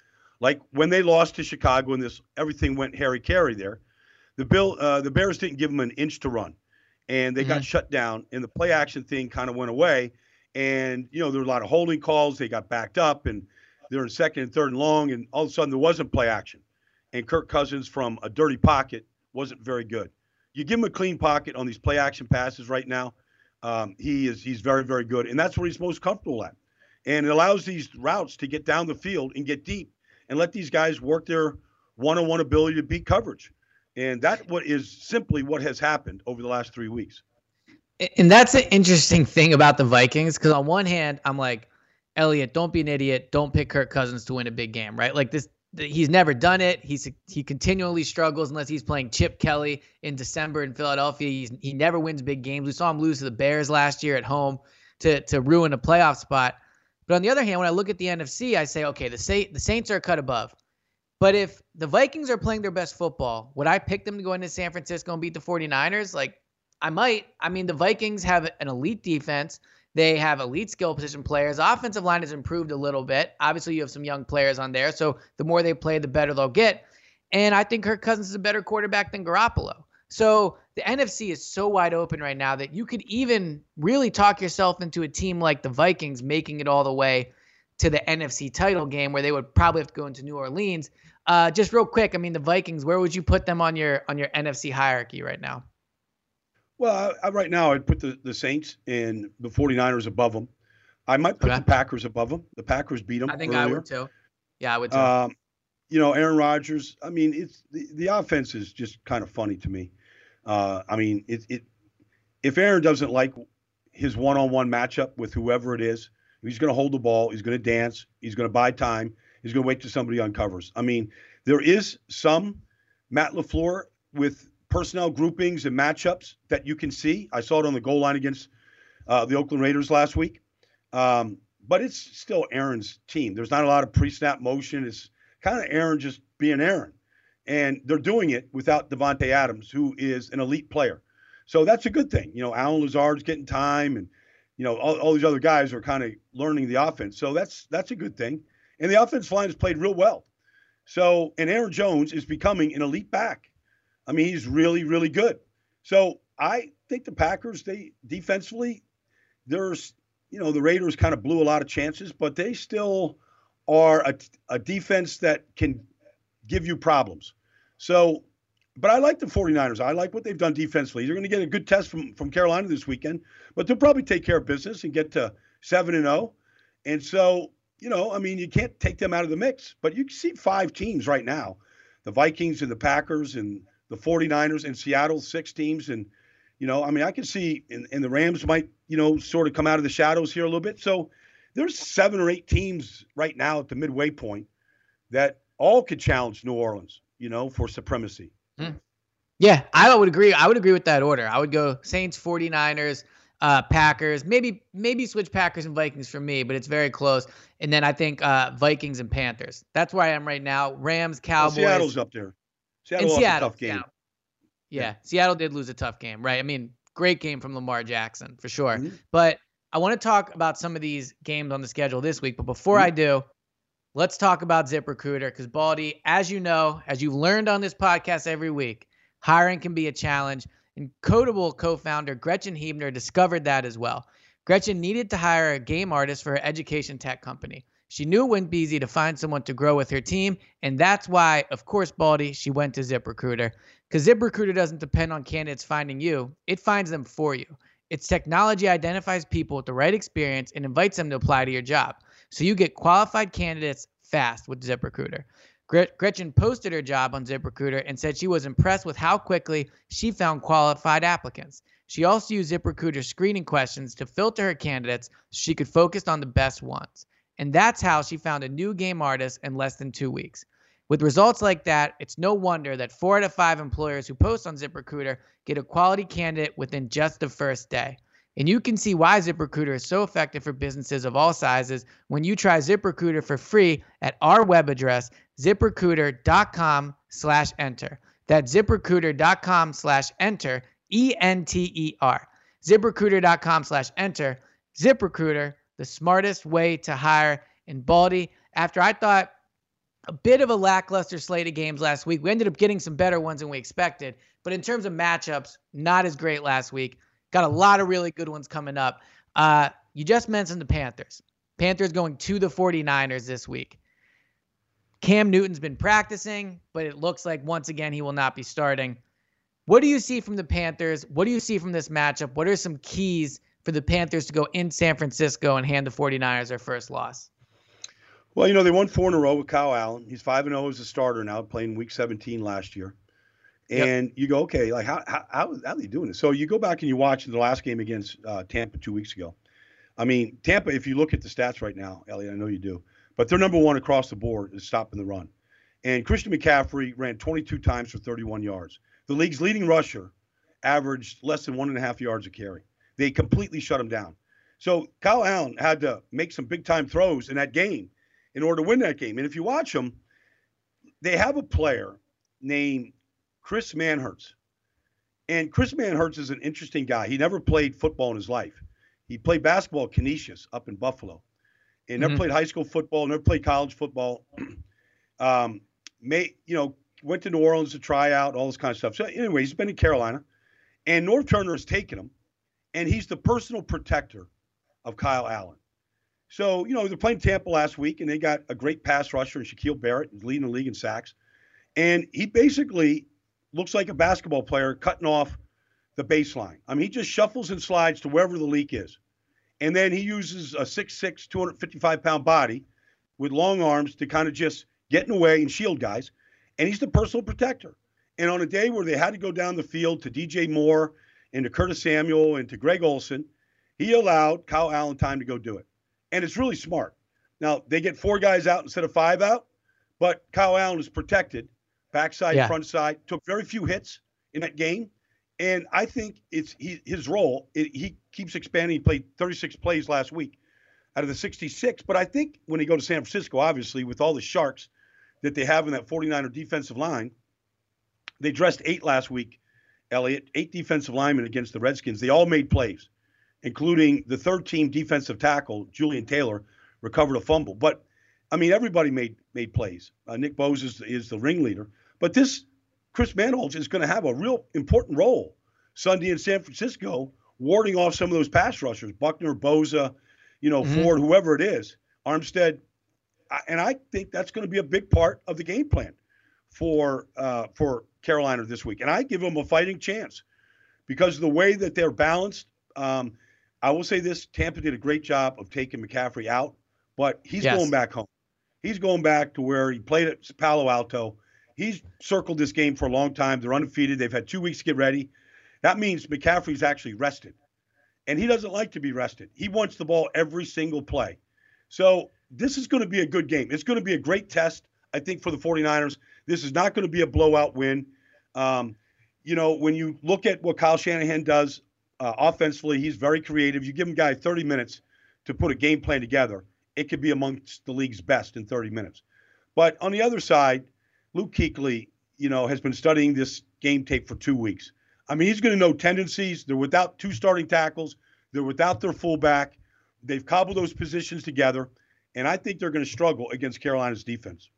like when they lost to Chicago and this everything went Harry Carey there, the Bill uh, the Bears didn't give them an inch to run, and they mm-hmm. got shut down, and the play action thing kind of went away, and you know there were a lot of holding calls. They got backed up, and they're in second and third and long, and all of a sudden there wasn't play action, and Kirk Cousins from a dirty pocket wasn't very good. You give him a clean pocket on these play action passes right now um, he is he's very very good, and that's where he's most comfortable at. And it allows these routes to get down the field and get deep, and let these guys work their one-on-one ability to beat coverage. And that what is simply what has happened over the last three weeks. And that's an interesting thing about the Vikings, because on one hand, I'm like, Elliot, don't be an idiot. Don't pick Kirk Cousins to win a big game, right? Like this, he's never done it. He's he continually struggles unless he's playing Chip Kelly in December in Philadelphia. He's, he never wins big games. We saw him lose to the Bears last year at home to to ruin a playoff spot. But on the other hand, when I look at the NFC, I say, okay, the Sa- the Saints are cut above. But if the Vikings are playing their best football, would I pick them to go into San Francisco and beat the 49ers? Like I might. I mean, the Vikings have an elite defense. They have elite skill position players. Offensive line has improved a little bit. Obviously, you have some young players on there. So the more they play, the better they'll get. And I think Kirk Cousins is a better quarterback than Garoppolo. So the NFC is so wide open right now that you could even really talk yourself into a team like the Vikings making it all the way to the NFC title game where they would probably have to go into New Orleans. Uh, just real quick, I mean the Vikings, where would you put them on your on your NFC hierarchy right now? Well, I, I, right now I'd put the, the Saints and the 49ers above them. I might put okay. the Packers above them. The Packers beat them. I think earlier. I would too. Yeah, I would too. Um, you know, Aaron Rodgers. I mean, it's the, the offense is just kind of funny to me. Uh, I mean, it, it if Aaron doesn't like his one-on-one matchup with whoever it is, he's going to hold the ball. He's going to dance. He's going to buy time. He's going to wait till somebody uncovers. I mean, there is some Matt LaFleur with personnel groupings and matchups that you can see. I saw it on the goal line against uh, the Oakland Raiders last week. Um, but it's still Aaron's team. There's not a lot of pre-snap motion. It's kind of Aaron just being Aaron, and they're doing it without Davante Adams, who is an elite player. So that's a good thing. You know, Allen Lazard's getting time, and you know all, all these other guys are kind of learning the offense. So that's that's a good thing. And the offense line has played real well. So and Aaron Jones is becoming an elite back. I mean, he's really really good. So I think the Packers they defensively, there's you know the Raiders kind of blew a lot of chances, but they still are a, a defense that can give you problems. So, but I like the 49ers. I like what they've done defensively. They're going to get a good test from, from Carolina this weekend, but they'll probably take care of business and get to 7 and 0. And so, you know, I mean, you can't take them out of the mix, but you see five teams right now the Vikings and the Packers and the 49ers and Seattle, six teams. And, you know, I mean, I can see, and, and the Rams might, you know, sort of come out of the shadows here a little bit. So, there's seven or eight teams right now at the midway point that all could challenge New Orleans, you know, for supremacy. Mm. Yeah, I would agree. I would agree with that order. I would go Saints, 49ers, uh, Packers, maybe maybe switch Packers and Vikings for me, but it's very close. And then I think uh, Vikings and Panthers. That's where I am right now. Rams, Cowboys. Well, Seattle's up there. Seattle and Seattle, tough game. Yeah, yeah, Seattle did lose a tough game, right? I mean, great game from Lamar Jackson for sure. Mm-hmm. But I want to talk about some of these games on the schedule this week, but before mm-hmm. I do, let's talk about ZipRecruiter because Baldy, as you know, as you've learned on this podcast every week, hiring can be a challenge. And Kodable co-founder Gretchen Huebner discovered that as well. Gretchen needed to hire a game artist for her education tech company. She knew it wouldn't be easy to find someone to grow with her team, and that's why, of course, Baldy, she went to ZipRecruiter. Because ZipRecruiter doesn't depend on candidates finding you; it finds them for you. Its technology identifies people with the right experience and invites them to apply to your job. So you get qualified candidates fast with ZipRecruiter. Gretchen posted her job on ZipRecruiter and said she was impressed with how quickly she found qualified applicants. She also used ZipRecruiter screening questions to filter her candidates so she could focus on the best ones. And that's how she found a new game artist in less than two weeks. With results like that, it's no wonder that four out of five employers who post on ZipRecruiter get a quality candidate within just the first day. And you can see why ZipRecruiter is so effective for businesses of all sizes when you try ZipRecruiter for free at our web address, ziprecruiter.com slash enter. That's ziprecruiter.com slash enter, E-N-T-E-R. ZipRecruiter.com slash enter. ZipRecruiter, the smartest way to hire. in Baldy, after I thought a bit of a lackluster slate of games last week. We ended up getting some better ones than we expected, but in terms of matchups, not as great last week. Got a lot of really good ones coming up. Uh, you just mentioned the Panthers. Panthers going to the 49ers this week. Cam Newton's been practicing, but it looks like once again he will not be starting. What do you see from the Panthers? What do you see from this matchup? What are some keys for the Panthers to go in San Francisco and hand the 49ers their first loss? Well, you know, they won four in a row with Kyle Allen. He's 5 and 0 as a starter now, playing week 17 last year. And yep. you go, okay, like how, how, how, how are they doing this? So you go back and you watch the last game against uh, Tampa two weeks ago. I mean, Tampa, if you look at the stats right now, Elliot, I know you do, but they're number one across the board is stopping the run. And Christian McCaffrey ran 22 times for 31 yards. The league's leading rusher averaged less than one and a half yards a carry. They completely shut him down. So Kyle Allen had to make some big time throws in that game in order to win that game. And if you watch them, they have a player named Chris Manhertz. And Chris Manhertz is an interesting guy. He never played football in his life. He played basketball at Canisius up in Buffalo, and never Mhm. played high school football, never played college football. um, may you know went to New Orleans to try out all this kind of stuff. So anyway, he's been in Carolina, and Norv Turner has taken him, and he's the personal protector of Kyle Allen. So you know they're playing Tampa last week, and they got a great pass rusher in Shaquille Barrett, leading the league in sacks, and he basically looks like a basketball player cutting off the baseline. I mean, he just shuffles and slides to wherever the leak is. And then he uses a 6'6, 255 pound body with long arms to kind of just get in the way and shield guys. And he's the personal protector. And on a day where they had to go down the field to DJ Moore and to Curtis Samuel and to Greg Olsen, he allowed Kyle Allen time to go do it. And it's really smart. Now, they get four guys out instead of five out, but Kyle Allen is protected, backside, Yeah. front side, took very few hits in that game. And I think it's he, his role. It, he keeps expanding. He played 36 plays last week out of the 66. But I think when they go to San Francisco, obviously, with all the Sharks that they have in that 49er defensive line, they dressed eight last week, Elliot, eight defensive linemen against the Redskins. They all made plays, including the third team defensive tackle, Julian Taylor, recovered a fumble. But I mean, everybody made made plays. Uh, Nick Bosa is, is the ringleader. But this Chris Manhertz is going to have a real important role Sunday in San Francisco, warding off some of those pass rushers, Buckner, Bosa, you know, Mhm. Ford, whoever it is, Armstead. I- And I think that's going to be a big part of the game plan for uh, for Carolina this week. And I give them a fighting chance because of the way that they're balanced. Um, I will say this: Tampa did a great job of taking McCaffrey out, but he's Yes. going back home. He's going back to where he played at Palo Alto. He's circled this game for a long time. They're undefeated. They've had two weeks to get ready. That means McCaffrey's actually rested. And he doesn't like to be rested. He wants the ball every single play. So this is going to be a good game. It's going to be a great test, I think, for the 49ers. This is not going to be a blowout win. Um, you know, when you look at what Kyle Shanahan does uh, offensively, he's very creative. You give him a guy 30 minutes to put a game plan together, it could be amongst the league's best in 30 minutes. But on the other side, Luke Kuechly, you know, has been studying this game tape for two weeks. I mean, he's going to know tendencies. They're without two starting tackles. They're without their fullback. They've cobbled those positions together, and I think they're going to struggle against Carolina's defense.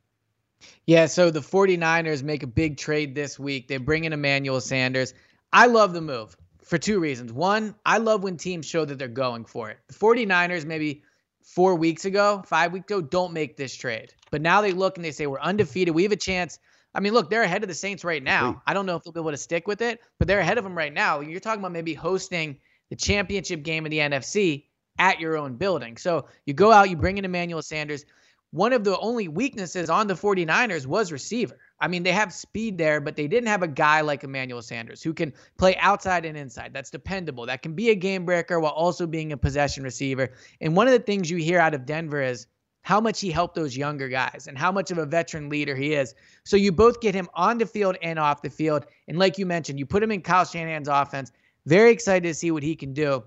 Yeah, so the 49ers make a big trade this week. They bring in Emmanuel Sanders. I love the move for two reasons. One, I love when teams show that they're going for it. The 49ers, maybe four weeks ago, five weeks ago, don't make this trade. But now they look and they say, we're undefeated. We have a chance. I mean, look, they're ahead of the Saints right now. I don't know if they'll be able to stick with it, but they're ahead of them right now. You're talking about maybe hosting the championship game of the NFC at your own building. So you go out, you bring in Emmanuel Sanders one of the only weaknesses on the 49ers was receiver. I mean, they have speed there, but they didn't have a guy like Emmanuel Sanders who can play outside and inside. That's dependable. That can be a game breaker while also being a possession receiver. And one of the things you hear out of Denver is how much he helped those younger guys and how much of a veteran leader he is. So you both get him on the field and off the field. And like you mentioned, you put him in Kyle Shanahan's offense. Very excited to see what he can do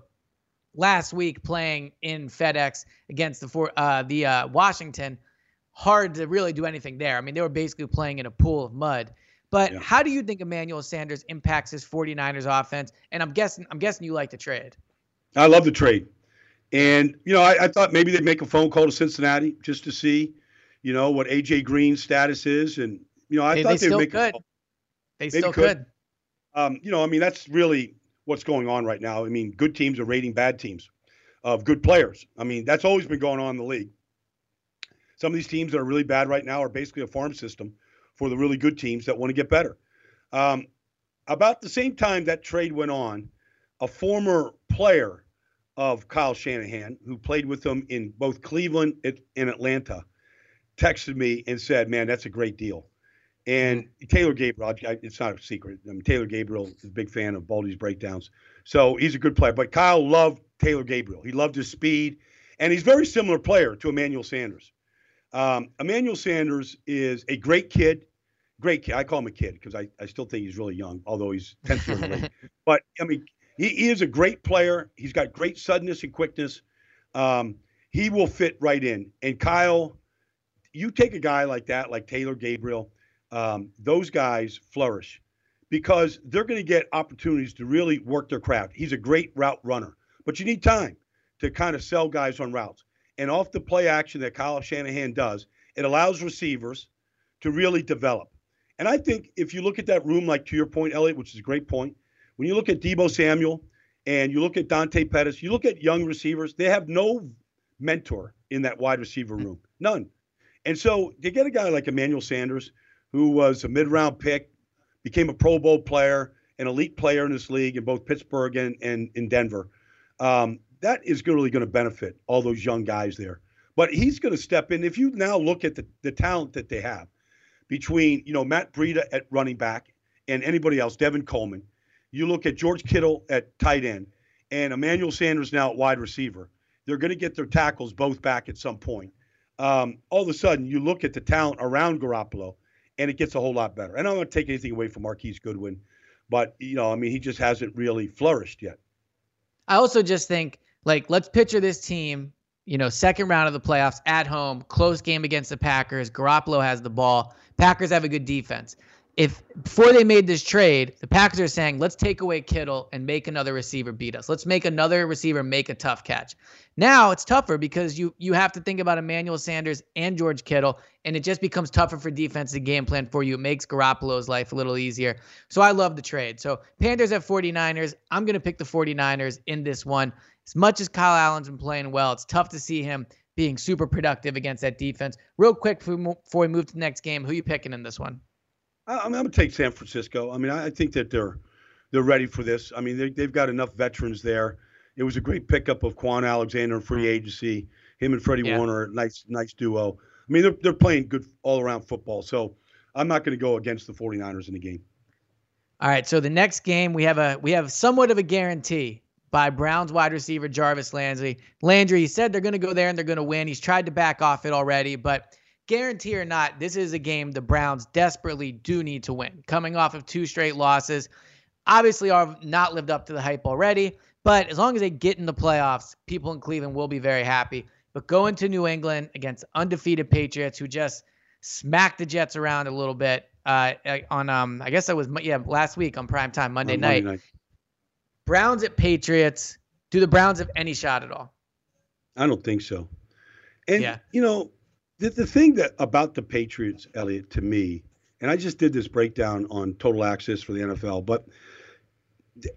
last week playing in FedEx against the four, uh, the uh, Washington. Hard to really do anything there. I mean, they were basically playing in a pool of mud. But Yeah. how do you think Emmanuel Sanders impacts his 49ers offense? And I'm guessing I'm guessing you like the trade. I love the trade. And, you know, I, I thought maybe they'd make a phone call to Cincinnati just to see, you know, what AJ Green's status is. And, you know, I They- thought they would make a could. call. They Maybe still could. could. um, you know, I mean, that's really what's going on right now. I mean, good teams are rating bad teams of good players. I mean, that's always been going on in the league. Some of these teams that are really bad right now are basically a farm system for the really good teams that want to get better. Um, about the same time that trade went on, a former player of Kyle Shanahan, who played with him in both Cleveland and Atlanta, texted me and said, "Man, that's a great deal." And Taylor Gabriel, I, it's not a secret. I mean, Taylor Gabriel is a big fan of Baldy's breakdowns, so he's a good player. But Kyle loved Taylor Gabriel. He loved his speed, and he's a very similar player to Emmanuel Sanders. Um, Emmanuel Sanders is a great kid, great kid. I call him a kid because I, I still think he's really young, although he's 10th year league. But I mean, he, he is a great player. He's got great suddenness and quickness. Um, he will fit right in. And Kyle, you take a guy like that, like Taylor Gabriel, um, those guys flourish because they're going to get opportunities to really work their craft. He's a great route runner, but you need time. to kind of sell guys on routes. And off the play action that Kyle Shanahan does, it allows receivers to really develop. And I think if you look at that room, like to your point, Elliot, which is a great point, when you look at Deebo Samuel and you look at Dante Pettis, you look at young receivers, they have no mentor in that wide receiver room. None. And so to get a guy like Emmanuel Sanders, who was a mid round pick, became a Pro Bowl player, an elite player in this league in both Pittsburgh and, and in Denver, um, that is really going to benefit all those young guys there. But he's going to step in. If you now look at the, the talent that they have between, you know, Matt Breida at running back and anybody else, Tevin Coleman, you look at George Kittle at tight end and Emmanuel Sanders now at wide receiver. They're going to get their tackles both back at some point. Um, all of a sudden, you look at the talent around Garoppolo, and it gets a whole lot better. And I don't want to take anything away from Marquise Goodwin, but you know, I mean, he just hasn't really flourished yet. I also just think, like, let's picture this team. You know, second round of the playoffs at home, close game against the Packers. Garoppolo has the ball. Packers have a good defense if before they made this trade, the Packers are saying, let's take away Kittle and make another receiver beat us. Let's make another receiver make a tough catch. Now it's tougher because you you have to think about Emmanuel Sanders and George Kittle, and it just becomes tougher for defense to game plan for you. It makes Garoppolo's life a little easier. So I love the trade. So Panthers at 49ers. I'm going to pick the 49ers in this one. As much as Kyle Allen's been playing well, it's tough to see him being super productive against that defense. Real quick before we move to the next game, who you picking in this one? I, am going to take San Francisco. I mean, I, I think that they're they're ready for this. I mean, they, they've got enough veterans there. It was a great pickup of Kwon Alexander in free mm. agency. Him and Freddie yeah. Warner, nice nice duo. I mean, they're they're playing good all around football. So I'm not going to go against the 49ers in the game. All right, so the next game we have a we have somewhat of a guarantee by Browns wide receiver Jarvis Landry. Landry, he said they're going to go there and they're going to win. He's tried to back off it already, but guarantee or not, this is a game the Browns desperately do need to win. Coming off of two straight losses, obviously are not lived up to the hype already. But as long as they get in the playoffs, people in Cleveland will be very happy. But going to New England against undefeated Patriots who just smacked the Jets around a little bit uh, on um I guess that was yeah last week on prime time Monday, on night. Monday night. Browns at Patriots. Do the Browns have any shot at all? I don't think so. And yeah. you know, the, the thing that about the Patriots, Elliot, to me, and I just did this breakdown on total access for the NFL, but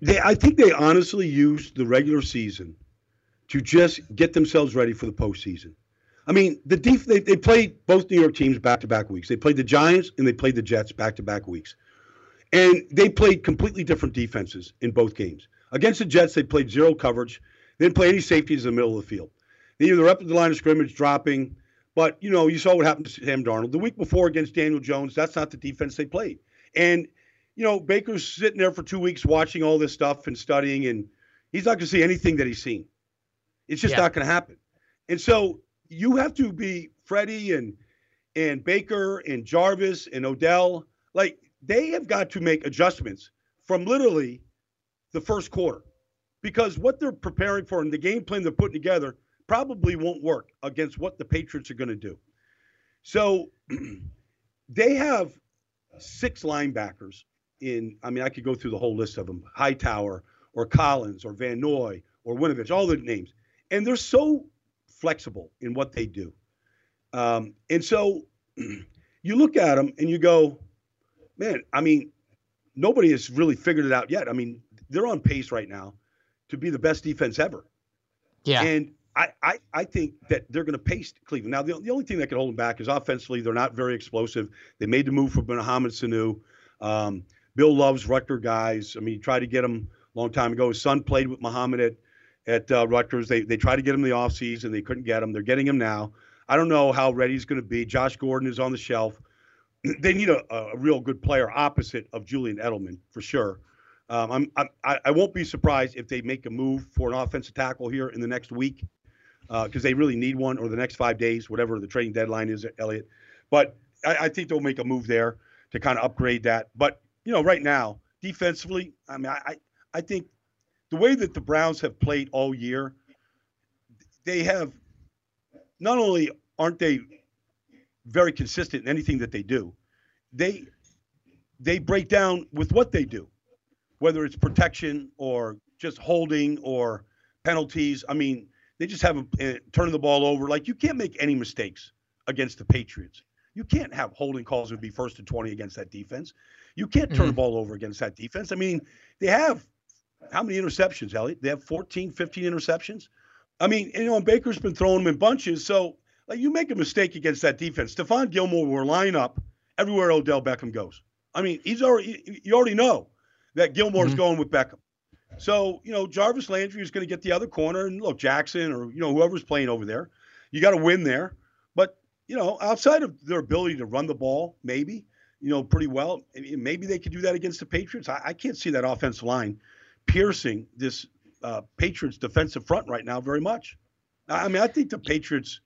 they, I think they honestly used the regular season to just get themselves ready for the postseason. I mean, the def- they, they played both New York teams back to back weeks. They played the Giants and they played the Jets back to back weeks. And they played completely different defenses in both games. Against the Jets, they played zero coverage. They didn't play any safeties in the middle of the field. They either up at the line of scrimmage, dropping, but you know, you saw what happened to Sam Darnold the week before against Daniel Jones. That's not the defense they played. And you know, Baker's sitting there for two weeks watching all this stuff and studying, and he's not going to see anything that he's seen. It's just yeah. not going to happen. And so you have to be Freddie and and Baker and Jarvis and Odell. Like they have got to make adjustments from literally the first quarter because what they're preparing for and the game plan they're putting together probably won't work against what the Patriots are going to do. So they have six linebackers in, I mean, I could go through the whole list of them Hightower or Collins or Van Noy or Winovich, all the names. And they're so flexible in what they do. Um, and so you look at them and you go, man, I mean, nobody has really figured it out yet. I mean, they're on pace right now to be the best defense ever. Yeah. And I, I, I think that they're going to pace Cleveland. Now, the, the only thing that can hold them back is offensively, they're not very explosive. They made the move for Mohamed Sanu. Um, Bill loves Rutger guys. I mean, he tried to get him a long time ago. His son played with Mohamed at, at uh, Rutgers. They, they tried to get him the offseason. They couldn't get him. They're getting him now. I don't know how ready he's going to be. Josh Gordon is on the shelf. they need a, a real good player opposite of Julian Edelman for sure. Um, I'm, I'm, I won't be surprised if they make a move for an offensive tackle here in the next week because uh, they really need one or the next five days, whatever the trading deadline is, Elliot. But I, I think they'll make a move there to kind of upgrade that. But you know, right now, defensively, I mean, I I think the way that the Browns have played all year, they have not only aren't they very consistent in anything that they do, they they break down with what they do, whether it's protection or just holding or penalties. I mean, they just have uh, turning the ball over. Like you can't make any mistakes against the Patriots. You can't have holding calls would be first and 20 against that defense. You can't turn mm-hmm. the ball over against that defense. I mean, they have how many interceptions, Elliot? They have 14, 15 interceptions. I mean, you know, and Baker's been throwing them in bunches. So, like, you make a mistake against that defense. Stephon Gilmore will line up everywhere Odell Beckham goes. I mean, he's already, you already know that Gilmore's mm-hmm. going with Beckham. So, you know, Jarvis Landry is going to get the other corner. And look, Jackson or, you know, whoever's playing over there, you got to win there. But, you know, outside of their ability to run the ball, maybe, you know, pretty well, maybe they could do that against the Patriots. I, I can't see that offensive line piercing this uh, Patriots defensive front right now very much. I mean, I think the Patriots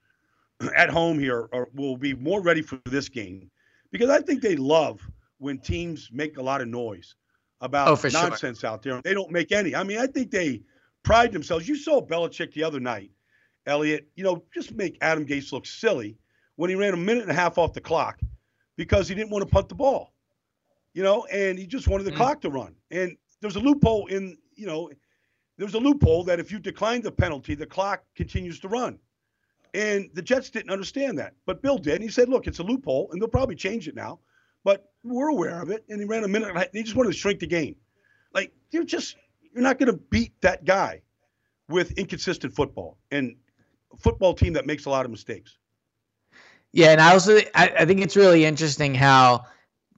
at home here are, will be more ready for this game because I think they love when teams make a lot of noise about oh, nonsense sure. out there. They don't make any. I mean, I think they pride themselves. You saw Belichick the other night, Elliot, you know, just make Adam Gase look silly when he ran a minute and a half off the clock because he didn't want to punt the ball, you know, and he just wanted the mm. clock to run. And there's a loophole in, you know, there's a loophole that if you decline the penalty, the clock continues to run. And the Jets didn't understand that. But Bill did. And he said, look, it's a loophole, and they'll probably change it now. We're aware of it. And he ran a minute. He just wanted to shrink the game. Like, you're just, you're not going to beat that guy with inconsistent football and a football team that makes a lot of mistakes. Yeah. And I also, I, I think it's really interesting how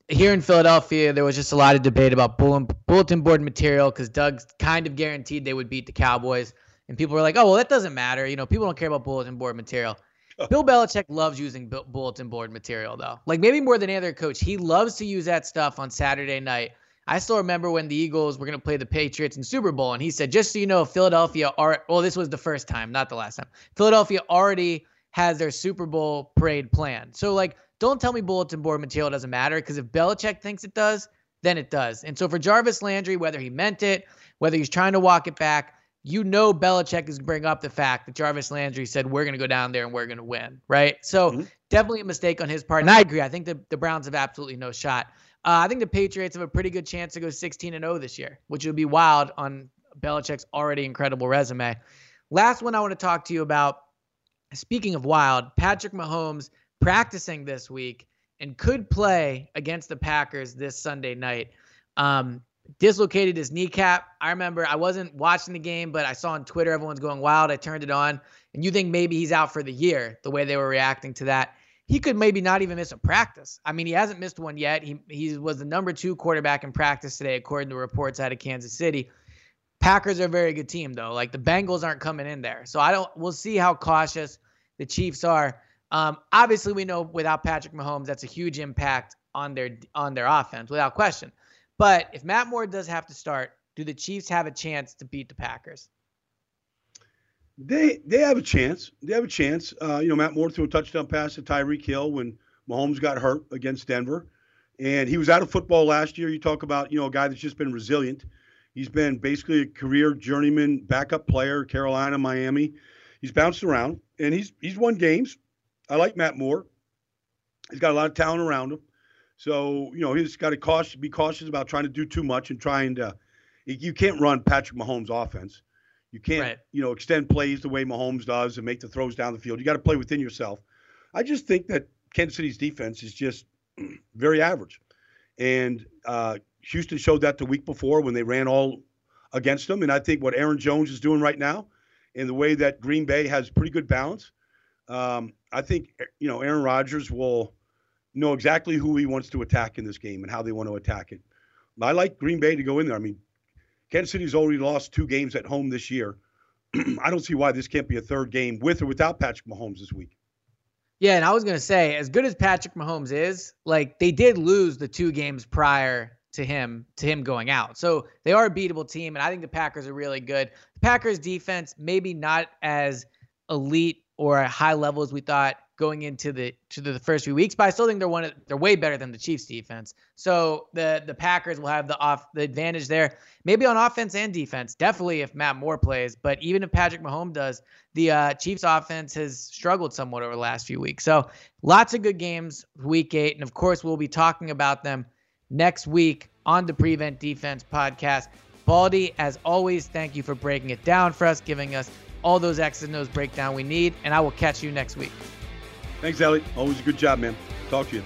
here in Philadelphia, there was just a lot of debate about bulletin board material because Doug kind of guaranteed they would beat the Cowboys. And people were like, oh, well, that doesn't matter. You know, people don't care about bulletin board material. Bill Belichick loves using bulletin board material, though. Like maybe more than any other coach. He loves to use that stuff on Saturday night. I still remember when the Eagles were going to play the Patriots in Super Bowl, and he said, just so you know, Philadelphia are, well, this was the first time, not the last time. Philadelphia already has their Super Bowl parade planned. So, like, don't tell me bulletin board material doesn't matter because if Belichick thinks it does, then it does. And so for Jarvis Landry, whether he meant it, whether he's trying to walk it back, you know Belichick is bring up the fact that Jarvis Landry said we're going to go down there and we're going to win, right? So mm-hmm. definitely a mistake on his part. And I agree. I think the, the Browns have absolutely no shot. Uh, I think the Patriots have a pretty good chance to go 16 and 0 this year, which would be wild on Belichick's already incredible resume. Last one I want to talk to you about. Speaking of wild, Patrick Mahomes practicing this week and could play against the Packers this Sunday night. Um, dislocated his kneecap. I remember I wasn't watching the game, but I saw on Twitter everyone's going wild. I turned it on, and you think maybe he's out for the year, the way they were reacting to that. He could maybe not even miss a practice. I mean, he hasn't missed one yet. He he was the number two quarterback in practice today, according to reports out of Kansas City. Packers are a very good team, though. Like the Bengals aren't coming in there, so I don't. We'll see how cautious the Chiefs are. Um, obviously, we know without Patrick Mahomes, that's a huge impact on their on their offense, without question. But if Matt Moore does have to start, do the Chiefs have a chance to beat the Packers? They they have a chance. They have a chance. Uh, you know, Matt Moore threw a touchdown pass to Tyreek Hill when Mahomes got hurt against Denver, and he was out of football last year. You talk about you know a guy that's just been resilient. He's been basically a career journeyman backup player, Carolina, Miami. He's bounced around, and he's he's won games. I like Matt Moore. He's got a lot of talent around him. So, you know, he's got to cautious, be cautious about trying to do too much and trying to. You can't run Patrick Mahomes' offense. You can't, right. you know, extend plays the way Mahomes does and make the throws down the field. You got to play within yourself. I just think that Kansas City's defense is just very average. And uh, Houston showed that the week before when they ran all against them. And I think what Aaron Jones is doing right now, in the way that Green Bay has pretty good balance, um, I think you know Aaron Rodgers will know exactly who he wants to attack in this game and how they want to attack it. I like Green Bay to go in there. I mean, Kansas City's already lost two games at home this year. I don't see why this can't be a third game with or without Patrick Mahomes this week. Yeah, and I was gonna say, as good as Patrick Mahomes is, like they did lose the two games prior to him to him going out. So they are a beatable team, and I think the Packers are really good. The Packers defense maybe not as elite or high level as we thought going into the to the first few weeks, but I still think they're one they're way better than the Chiefs defense. So the the Packers will have the off the advantage there, maybe on offense and defense. Definitely if Matt Moore plays, but even if Patrick Mahomes does, the uh, Chiefs offense has struggled somewhat over the last few weeks. So lots of good games week eight, and of course we'll be talking about them next week on the Prevent Defense podcast. Baldy, as always, thank you for breaking it down for us, giving us all those X's and O's breakdown we need. And I will catch you next week. Thanks, Elliot. Always a good job, man. Talk to you.